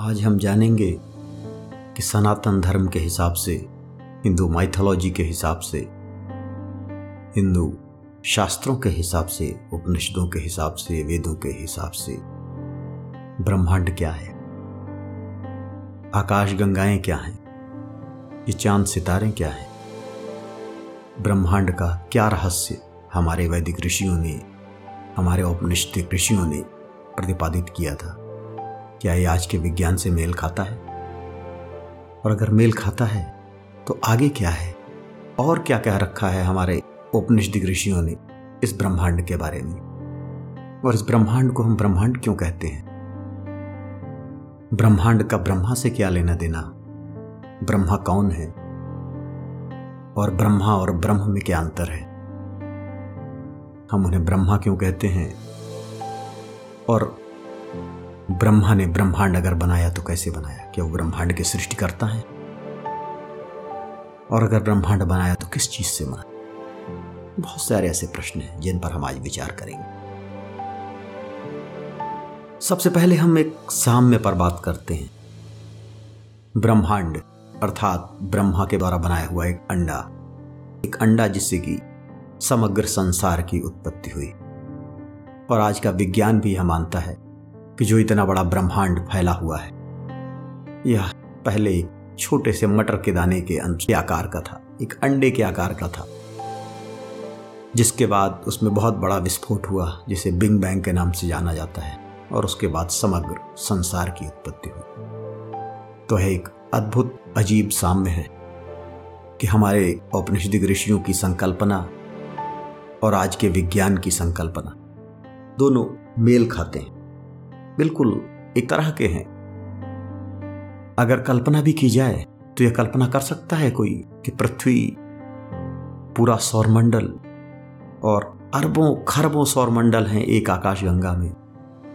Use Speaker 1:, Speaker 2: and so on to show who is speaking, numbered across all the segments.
Speaker 1: आज हम जानेंगे कि सनातन धर्म के हिसाब से, हिंदू माइथोलॉजी के हिसाब से, हिंदू शास्त्रों के हिसाब से, उपनिषदों के हिसाब से, वेदों के हिसाब से, ब्रह्मांड क्या है? आकाश गंगाएँ क्या हैं? ये चाँद सितारे क्या हैं? ब्रह्मांड का क्या रहस्य हमारे वैदिक ऋषियों ने, हमारे औपनिषदिक ऋषियों ने प्रतिपादित किया था? क्या ये आज के विज्ञान से मेल खाता है? और अगर मेल खाता है तो आगे क्या है? और क्या कह रखा है हमारे उपनिषदिक ऋषियों ने इस ब्रह्मांड के बारे में? और इस ब्रह्मांड को हम ब्रह्मांड क्यों कहते हैं? ब्रह्मांड का ब्रह्मा से क्या लेना देना? ब्रह्मा कौन है? और ब्रह्मा और ब्रह्म में क्या अंतर है? हम उन्हें ब्रह्मा क्यों कहते हैं? और ब्रह्मा ने ब्रह्मांड अगर बनाया तो कैसे बनाया? क्या वो ब्रह्मांड की सृष्टि करता है? और अगर ब्रह्मांड बनाया तो किस चीज़ से बनाया बहुत सारे ऐसे प्रश्न हैं जिन पर हम आज विचार करेंगे। सबसे पहले हम एक साम्य पर बात करते हैं। ब्रह्मांड, अर्थात ब्रह्मा के द्वारा बनाया हुआ एक अंडा। एक अंडा जिससे कि समग्र संसार की उत्पत्ति हुई। और आज का विज्ञान भी यह मानता है कि जो इतना बड़ा ब्रह्मांड फैला हुआ है, यह पहले छोटे से मटर के दाने के अंश के आकार का था, एक अंडे के आकार का था, जिसके बाद उसमें बहुत बड़ा विस्फोट हुआ, जिसे बिंग बैंग के नाम से जाना जाता है, और उसके बाद समग्र संसार की उत्पत्ति हुई। तो है एक अद्भुत, अजीब साम्य है कि हमारे औपनिषदिक ऋषियों की संकल्पना और आज के विज्ञान की संकल्पना दोनों मेल खाते हैं। बिल्कुल एक तरह के हैं। अगर कल्पना भी की जाए तो यह कल्पना कर सकता है कोई कि पृथ्वी, पूरा सौरमंडल और अरबों खरबों सौरमंडल हैं एक आकाश गंगा में।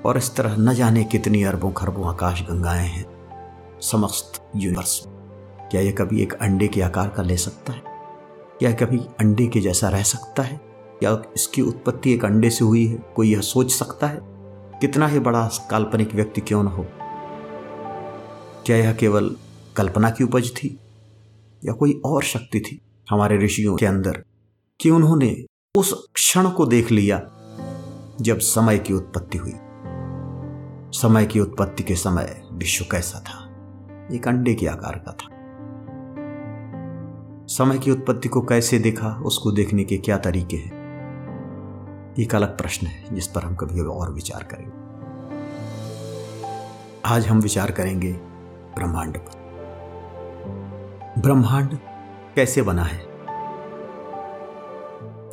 Speaker 1: और इस तरह न जाने कितनी अरबों खरबों आकाश गंगाएँ हैं। समस्त यूनिवर्स क्या यह कभी एक अंडे के आकार का ले सकता है? क्या कभी अंडे के जैसा रह सकता है? क्या इसकी उत्पत्ति एक अंडे से हुई है? कोई यह सोच सकता है? कितना ही बड़ा काल्पनिक व्यक्ति क्यों न हो? क्या यह केवल कल्पना की उपज थी या कोई और शक्ति थी? हमारे ऋषियों के अंदर कि उन्होंने उस क्षण को देख लिया जब समय की उत्पत्ति हुई। समय की उत्पत्ति के समय विश्व कैसा था? एक अंडे के आकार का था। समय की उत्पत्ति को कैसे देखा, उसको देखने के क्या तरीके हैं? एक अलग प्रश्न है, जिस पर हम कभी और विचार करेंगे। आज हम विचार करेंगे ब्रह्मांड पर। ब्रह्मांड कैसे बना है?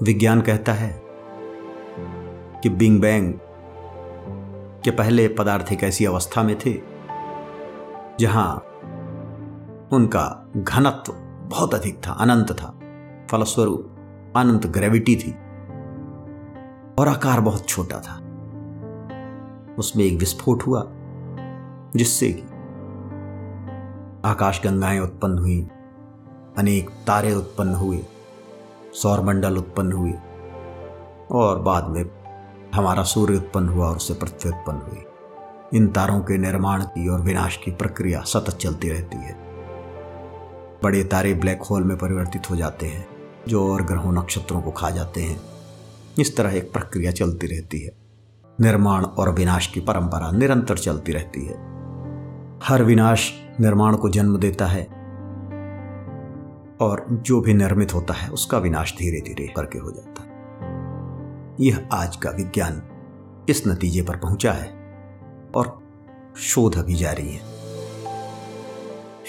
Speaker 1: विज्ञान कहता है कि बिंग बैंग के पहले पदार्थ एक ऐसी अवस्था में थे, जहाँ उनका घनत्व बहुत अधिक था, अनंत था, फलस्वरूप अनंत ग्रेविटी थी। और आकार बहुत छोटा था। उसमें एक विस्फोट हुआ, जिससे आकाश गंगाएँ उत्पन्न हुई, अनेक तारे उत्पन्न हुए, सौरमंडल उत्पन्न हुए, और बाद में हमारा सूर्य उत्पन्न हुआ और उससे पृथ्वी उत्पन्न हुई। इन तारों के निर्माण की और विनाश की प्रक्रिया सतत चलती रहती है। बड़े तारे ब्लैक होल में परिवर्तित हो जाते हैं, जो और ग्रहों नक्षत्रों को खा जाते हैं। इस तरह एक प्रक्रिया चलती रहती है। निर्माण और विनाश की परंपरा निरंतर चलती रहती है। हर विनाश निर्माण को जन्म देता है और जो भी निर्मित होता है, उसका विनाश धीरे धीरे करके हो जाता है। यह आज का विज्ञान इस नतीजे पर पहुँचा है और शोध अभी जारी है।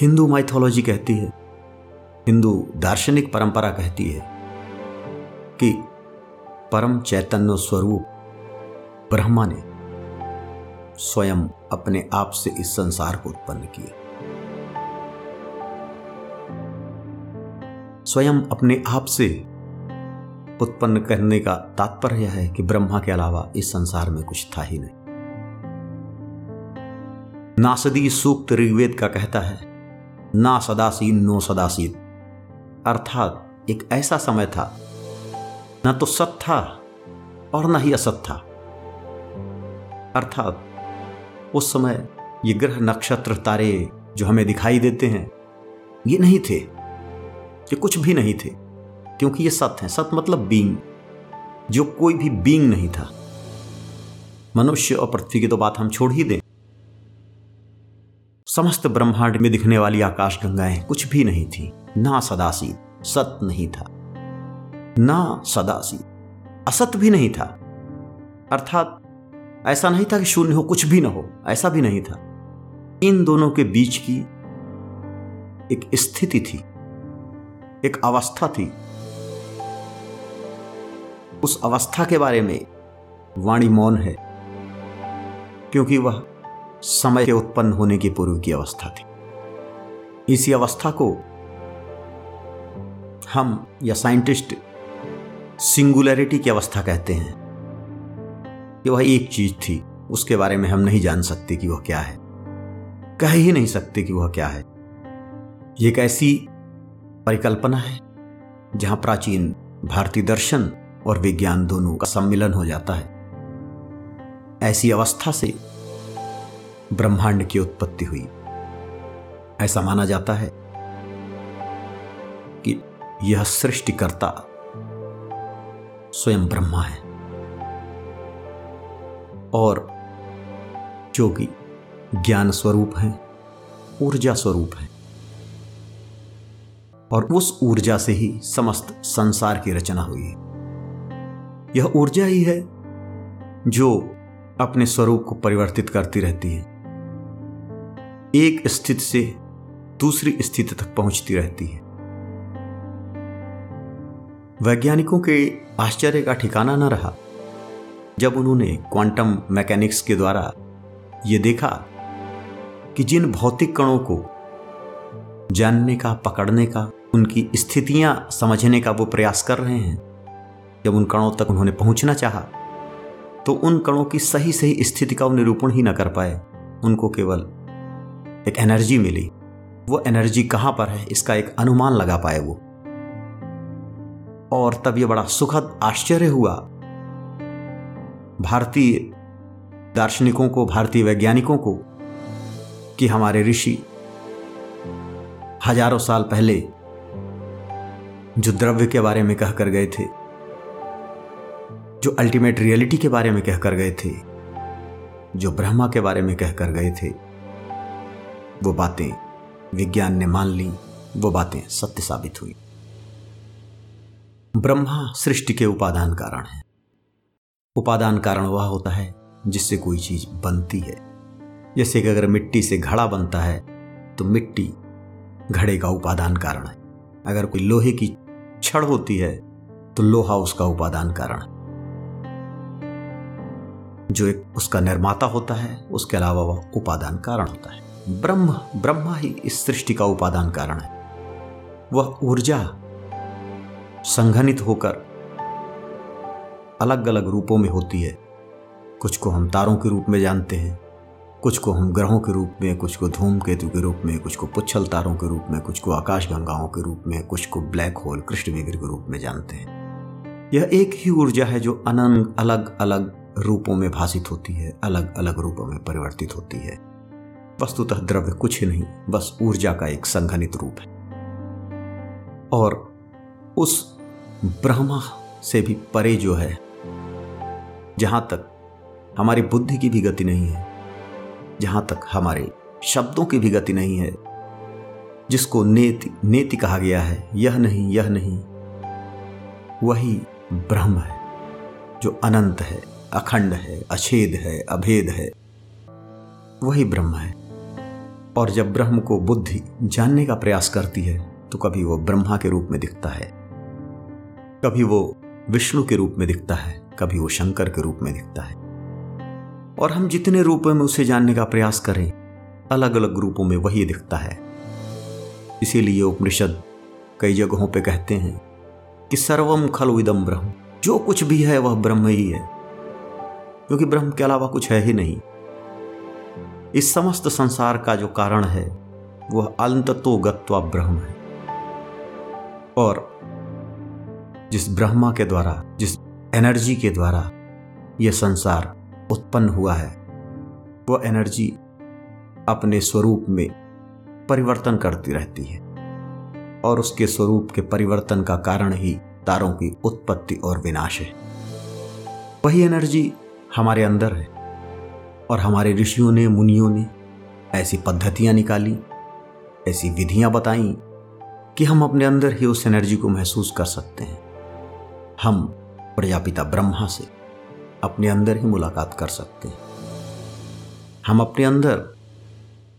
Speaker 1: हिंदू माइथोलॉजी कहती है, हिंदू दार्शनिक परंपरा कहती है कि परम चैतन्य स्वरूप ब्रह्मा ने स्वयं अपने आप से इस संसार को उत्पन्न किया। स्वयं अपने आप से उत्पन्न करने का तात्पर्य है कि ब्रह्मा के अलावा इस संसार में कुछ था ही नहीं। नासदी सूक्त ऋग्वेद का कहता है, ना सदासीन नो सदासीन। अर्थात एक ऐसा समय था न तो सत था और ना ही असत था अर्थात, उस समय ये ग्रह नक्षत्र तारे जो हमें दिखाई देते हैं, ये नहीं थे। ये कुछ भी नहीं थे, क्योंकि ये सत है। सत मतलब बींग जो कोई भी बींग नहीं था। मनुष्य और पृथ्वी की तो बात हम छोड़ ही दें। समस्त ब्रह्मांड में दिखने वाली आकाश गंगाएँ कुछ भी नहीं थी, ना सदासी सत नहीं था। ना सदासी असत भी नहीं था। अर्थात ऐसा नहीं था कि शून्य हो, कुछ भी ना हो, ऐसा भी नहीं था। इन दोनों के बीच की एक स्थिति थी, एक अवस्था थी। उस अवस्था के बारे में वाणी मौन है, क्योंकि वह समय के उत्पन्न होने की पूर्व की अवस्था थी। इसी अवस्था को हम या साइंटिस्ट सिंगुलरिटी की अवस्था कहते हैं। कि वह एक चीज़ थी, उसके बारे में हम नहीं जान सकते कि वह क्या है। कह ही नहीं सकते कि वह क्या है। ये एक ऐसी परिकल्पना है, जहाँ प्राचीन भारतीय दर्शन और विज्ञान दोनों का सम्मिलन हो जाता है। ऐसी अवस्था से ब्रह्मांड की उत्पत्ति हुई। ऐसा माना जाता है कि यह सृष्टिकर्ता स्वयं ब्रह्मा है। और जो कि ज्ञान स्वरूप है, ऊर्जा स्वरूप है। और उस ऊर्जा से ही समस्त संसार की रचना हुई है। यह ऊर्जा ही है जो अपने स्वरूप को परिवर्तित करती रहती है। एक स्थिति से दूसरी स्थिति तक पहुँचती रहती है। वैज्ञानिकों के आश्चर्य का ठिकाना न रहा। जब उन्होंने क्वांटम मैकेनिक्स के द्वारा यह देखा कि जिन भौतिक कणों को जानने का, पकड़ने का, उनकी स्थितियाँ समझने का वो प्रयास कर रहे हैं, जब उन कणों तक उन्होंने पहुँचना चाहा तो उन कणों की सही सही स्थिति का निरूपण ही ना कर पाए। उनको केवल एक एनर्जी मिली। वो एनर्जी कहाँ पर है, इसका एक अनुमान लगा पाए वो। और तब यह बड़ा सुखद आश्चर्य हुआ। भारतीय दार्शनिकों को, भारतीय वैज्ञानिकों को कि हमारे ऋषि हज़ारों साल पहले जो द्रव्य के बारे में कहकर गए थे, जो अल्टीमेट रियलिटी के बारे में कहकर गए थे, जो ब्रह्मा के बारे में कहकर गए थे, वो बातें विज्ञान ने मान ली, वो बातें सत्य साबित हुई। ब्रह्मा सृष्टि के उपादान कारण है। उपादान कारण वह होता है जिससे कोई चीज़ बनती है। जैसे कि अगर मिट्टी से घड़ा बनता है तो मिट्टी घड़े का उपादान कारण है। अगर कोई लोहे की छड़ होती है तो लोहा उसका उपादान कारण है। जो एक उसका निर्माता होता है, उसके अलावा वह उपादान कारण होता है। ब्रह्म, ब्रह्मा ही इस सृष्टि का उपादान कारण है। वह ऊर्जा संघनित होकर अलग अलग रूपों में होती है। कुछ को हम तारों के रूप में जानते हैं, कुछ को हम ग्रहों के रूप में, कुछ को धूमकेतु के रूप में, कुछ को पुच्छल तारों के रूप में, कुछ को आकाश गंगाओं के रूप में, कुछ को ब्लैक होल कृष्ण विग्र के रूप में जानते हैं। यह एक ही ऊर्जा है जो अनंत अलग अलग रूपों में भाषित होती है अलग अलग रूपों में परिवर्तित होती है। वस्तुतः द्रव्य कुछ ही नहीं, बस ऊर्जा का एक संघनित रूप है। और उस ब्रह्मा से भी परे जो है, जहाँ तक हमारी बुद्धि की भी गति नहीं है, जहाँ तक हमारे शब्दों की भी गति नहीं है, जिसको नेति नेति कहा गया है, यह नहीं यह नहीं, वही ब्रह्म है, जो अनंत है, अखंड है, अछेद है, अभेद है, वही ब्रह्म है। और जब ब्रह्म को बुद्धि जानने का प्रयास करती है तो कभी वो ब्रह्मा के रूप में दिखता है। कभी वो विष्णु के रूप में दिखता है, कभी वो शंकर के रूप में दिखता है। और हम जितने रूपों में उसे जानने का प्रयास करें अलग अलग रूपों में वही दिखता है। इसीलिए उपनिषद कई जगहों पे कहते हैं कि सर्वम खल विदम ब्रह्म। जो कुछ भी है वह ब्रह्म ही है, क्योंकि ब्रह्म के अलावा कुछ है ही नहीं। इस समस्त संसार का जो कारण है, वह अंततो गत्वा ब्रह्म है। और जिस ब्रह्मा के द्वारा, जिस एनर्जी के द्वारा यह संसार उत्पन्न हुआ है, वो एनर्जी अपने स्वरूप में परिवर्तन करती रहती है और उसके स्वरूप के परिवर्तन का कारण ही तारों की उत्पत्ति और विनाश है। वही एनर्जी हमारे अंदर है और हमारे ऋषियों ने, मुनियों ने ऐसी पद्धतियाँ निकाली, ऐसी विधियाँ बताई कि हम अपने अंदर ही उस एनर्जी को महसूस कर सकते हैं। हम प्रजापिता ब्रह्मा से अपने अंदर ही मुलाकात कर सकते हैं। हम अपने अंदर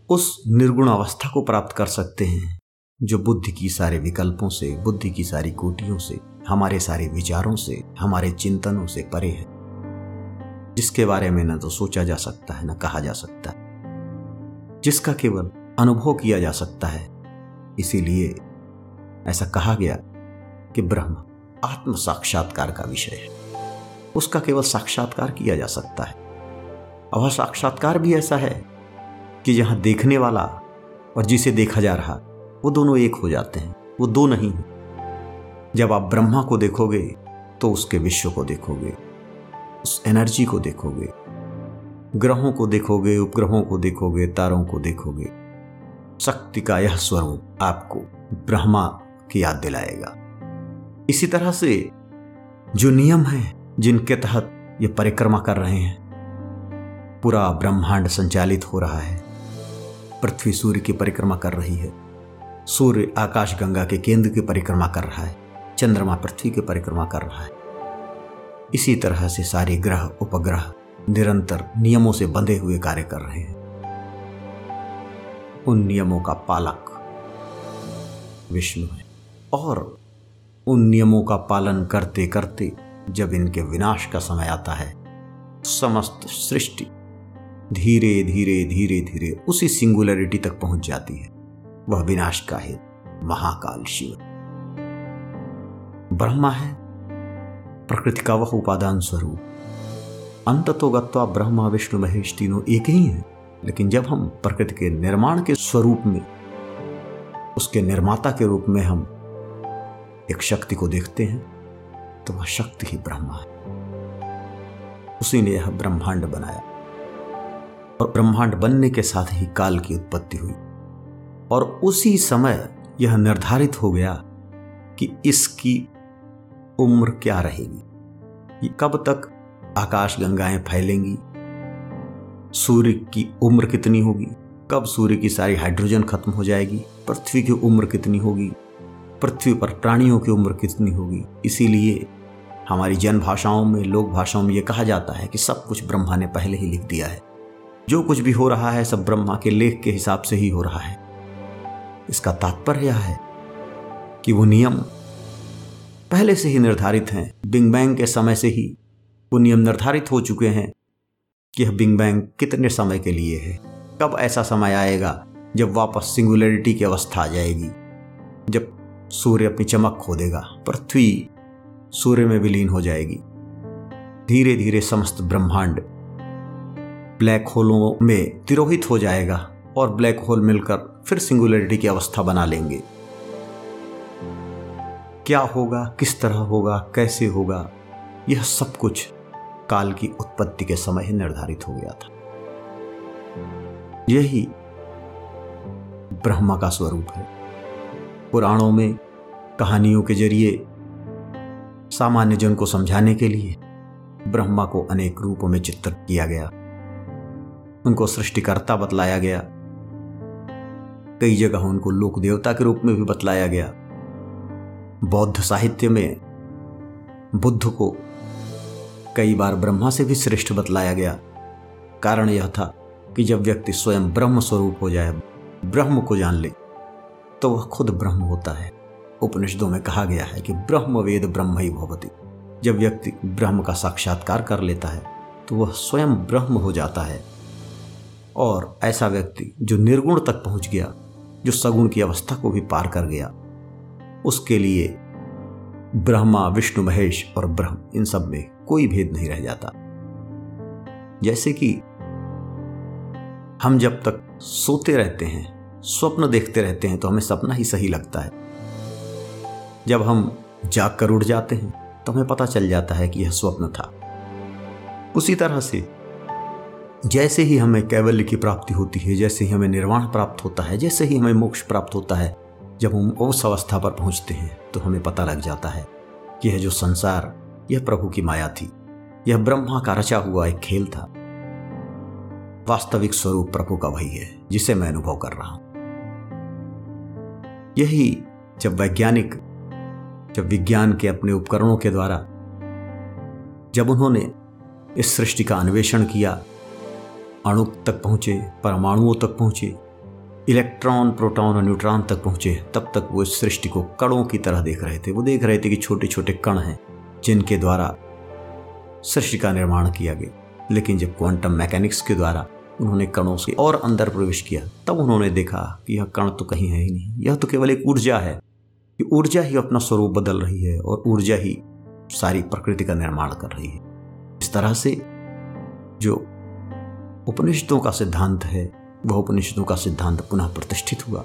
Speaker 1: उस निर्गुण अवस्था को प्राप्त कर सकते हैं, जो बुद्धि की सारे विकल्पों से, बुद्धि की सारी कोटियों से, हमारे सारे विचारों से, हमारे चिंतनों से परे है। जिसके बारे में न तो सोचा जा सकता है, न कहा जा सकता है। जिसका केवल अनुभव किया जा सकता है। इसीलिए ऐसा कहा गया कि ब्रह्म आत्म साक्षात्कार का विषय है। उसका केवल साक्षात्कार किया जा सकता है। वह साक्षात्कार भी ऐसा है कि जहाँ देखने वाला और जिसे देखा जा रहा, वो दोनों एक हो जाते हैं, वो दो नहीं है। जब आप ब्रह्मा को देखोगे तो उसके विश्व को देखोगे, उस एनर्जी को देखोगे, ग्रहों को देखोगे, उपग्रहों को देखोगे, तारों को देखोगे, शक्ति का यह स्वरूप आपको ब्रह्मा की याद दिलाएगा। इसी तरह से जो नियम है, जिनके तहत ये परिक्रमा कर रहे हैं, पूरा ब्रह्मांड संचालित हो रहा है। पृथ्वी सूर्य की परिक्रमा कर रही है। सूर्य आकाश गंगा के केंद्र की परिक्रमा कर रहा है। चंद्रमा पृथ्वी की परिक्रमा कर रहा है। इसी तरह से सारे ग्रह, उपग्रह निरंतर नियमों से बंधे हुए कार्य कर रहे हैं। उन नियमों का पालक विष्णु है। और उन नियमों का पालन करते करते जब इनके विनाश का समय आता है, समस्त सृष्टि धीरे धीरे धीरे धीरे उसी सिंगुलरिटी तक पहुँच जाती है। वह विनाश का है महाकाल शिव। ब्रह्मा है, प्रकृति का वह उपादान स्वरूप। अंत तो गत्वा ब्रह्मा, विष्णु, महेश तीनों एक ही हैं। लेकिन जब हम प्रकृति के निर्माण के स्वरूप में, उसके निर्माता के रूप में हम एक शक्ति को देखते हैं तो वह शक्ति ही ब्रह्मा है। उसी ने यह ब्रह्मांड बनाया। और ब्रह्मांड बनने के साथ ही काल की उत्पत्ति हुई। और उसी समय यह निर्धारित हो गया कि इसकी उम्र क्या रहेगी। कब तक आकाश गंगाएँ फैलेंगी? सूर्य की उम्र कितनी होगी? कब सूर्य की सारी हाइड्रोजन खत्म हो जाएगी? पृथ्वी की उम्र कितनी होगी? पृथ्वी पर प्राणियों की उम्र कितनी होगी? इसीलिए हमारी जन भाषाओं में लोक भाषाओं में यह कहा जाता है कि सब कुछ ब्रह्मा ने पहले ही लिख दिया है। जो कुछ भी हो रहा है, सब ब्रह्मा के लेख के हिसाब से ही हो रहा है। इसका तात्पर्य यह है कि वो नियम पहले से ही निर्धारित हैं। बिंग बैंग के समय से ही वो नियम निर्धारित हो चुके हैं कि यह बिंग बैंग कितने समय के लिए है। कब ऐसा समय आएगा जब वापस सिंगुलरिटी की अवस्था आ जाएगी? जब सूर्य अपनी चमक खो देगा। पृथ्वी सूर्य में विलीन हो जाएगी। धीरे धीरे समस्त ब्रह्मांड ब्लैक होलों में तिरोहित हो जाएगा और ब्लैक होल मिलकर फिर सिंगुलरिटी की अवस्था बना लेंगे। क्या होगा, किस तरह होगा, कैसे होगा, यह सब कुछ काल की उत्पत्ति के समय ही निर्धारित हो गया था। यही ब्रह्मा का स्वरूप है। पुराणों में कहानियों के ज़रिए सामान्य जन को समझाने के लिए ब्रह्मा को अनेक रूपों में चित्रित किया गया। उनको सृष्टिकर्ता बतलाया गया। कई जगह उनको लोक देवता के रूप में भी बतलाया गया। बौद्ध साहित्य में बुद्ध को कई बार ब्रह्मा से भी श्रेष्ठ बतलाया गया। कारण यह था कि जब व्यक्ति स्वयं ब्रह्म स्वरूप हो जाए, ब्रह्म को जान ले तो वह खुद ब्रह्म होता है। उपनिषदों में कहा गया है कि ब्रह्म वेद ब्रह्म ही भवती। जब व्यक्ति ब्रह्म का साक्षात्कार कर लेता है तो वह स्वयं ब्रह्म हो जाता है। और ऐसा व्यक्ति जो निर्गुण तक पहुँच गया, जो सगुण की अवस्था को भी पार कर गया, उसके लिए ब्रह्मा, विष्णु, महेश और ब्रह्म, इन सब में कोई भेद नहीं रह जाता। जैसे कि हम जब तक सोते रहते हैं, स्वप्न देखते रहते हैं तो हमें सपना ही सही लगता है। जब हम जाग कर उठ जाते हैं तो हमें पता चल जाता है कि यह स्वप्न था। उसी तरह से, जैसे ही हमें कैवल्य की प्राप्ति होती है, जैसे ही हमें निर्वाण प्राप्त होता है, जैसे ही हमें मोक्ष प्राप्त होता है, जब हम उस अवस्था पर पहुँचते हैं तो हमें पता लग जाता है कि यह जो संसार, यह प्रभु की माया थी, यह ब्रह्मा का रचा हुआ एक खेल था। वास्तविक स्वरूप प्रभु का वही है, जिसे मैं अनुभव कर रहा हूँ। यही जब वैज्ञानिक जब विज्ञान के अपने उपकरणों के द्वारा, जब उन्होंने इस सृष्टि का अन्वेषण किया, अणु तक पहुँचे, परमाणुओं तक पहुँचे, इलेक्ट्रॉन, प्रोटॉन और न्यूट्रॉन तक पहुँचे, तब तक वो इस सृष्टि को कणों की तरह देख रहे थे। वो देख रहे थे कि छोटे छोटे कण हैं, जिनके द्वारा सृष्टि का निर्माण किया गया। लेकिन जब क्वांटम मैकेनिक्स के द्वारा उन्होंने कणों से और अंदर प्रवेश किया, तब उन्होंने देखा कि यह कण तो कहीं है ही नहीं। यह तो केवल एक ऊर्जा है। कि ऊर्जा ही अपना स्वरूप बदल रही है और ऊर्जा ही सारी प्रकृति का निर्माण कर रही है। इस तरह से जो उपनिषदों का सिद्धांत है, वह उपनिषदों का सिद्धांत पुनः प्रतिष्ठित हुआ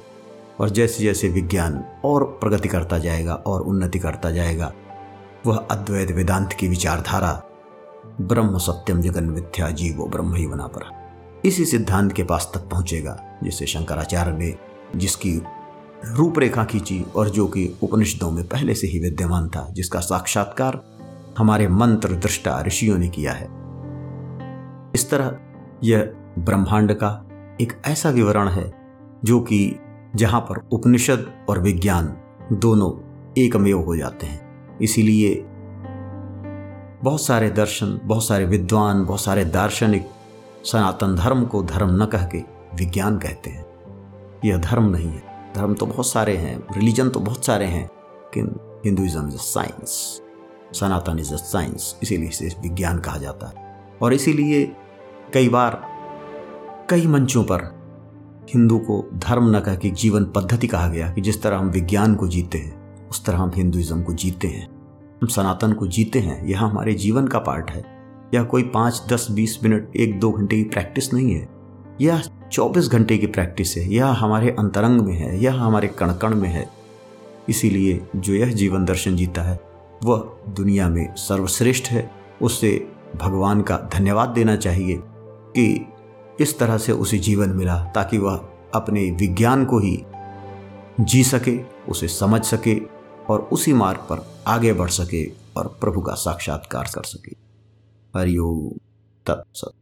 Speaker 1: और जैसे जैसे विज्ञान और प्रगति करता जाएगा और उन्नति करता जाएगा, वह अद्वैत वेदांत की विचारधारा ब्रह्म सत्यम जगन मिथ्या जीवो ब्रह्म ही बना पड़ा। इसी सिद्धांत के पास तक पहुंचेगा, जिसे शंकराचार्य ने जिसकी रूपरेखा खींची और जो कि उपनिषदों में पहले से ही विद्यमान था, जिसका साक्षात्कार हमारे मंत्र दृष्टा ऋषियों ने किया है। इस तरह यह ब्रह्मांड का एक ऐसा विवरण है, जो कि जहाँ पर उपनिषद और विज्ञान दोनों एकमेव हो जाते हैं। इसीलिए बहुत सारे दर्शन, बहुत सारे विद्वान, बहुत सारे दार्शनिक सनातन धर्म को धर्म न कह के विज्ञान कहते हैं। यह धर्म नहीं है। धर्म तो बहुत सारे हैं रिलीजन तो बहुत सारे हैं, लेकिन Hinduism is a science Sanatan is a science इसीलिए इसे विज्ञान कहा जाता है। और इसीलिए कई बार, कई मंचों पर हिंदू को धर्म न कह के जीवन पद्धति कहा गया कि जिस तरह हम विज्ञान को जीते हैं, उस तरह हम हिंदुइज्म को जीते हैं। हम सनातन को जीते हैं, यह हमारे जीवन का पार्ट है। यह कोई पाँच, दस, बीस मिनट, एक, दो घंटे की प्रैक्टिस नहीं है। यह चौबीस घंटे की प्रैक्टिस है, यह हमारे अंतरंग में है, यह हमारे कण कण में है। इसीलिए जो यह जीवन दर्शन जीता है, वह दुनिया में सर्वश्रेष्ठ है। उससे भगवान का धन्यवाद देना चाहिए कि इस तरह से उसे जीवन मिला ताकि वह अपने विज्ञान को ही जी सके, उसे समझ सके और उसी मार्ग पर आगे बढ़ सके और प्रभु का साक्षात्कार कर सके। हरिओम तत्सत।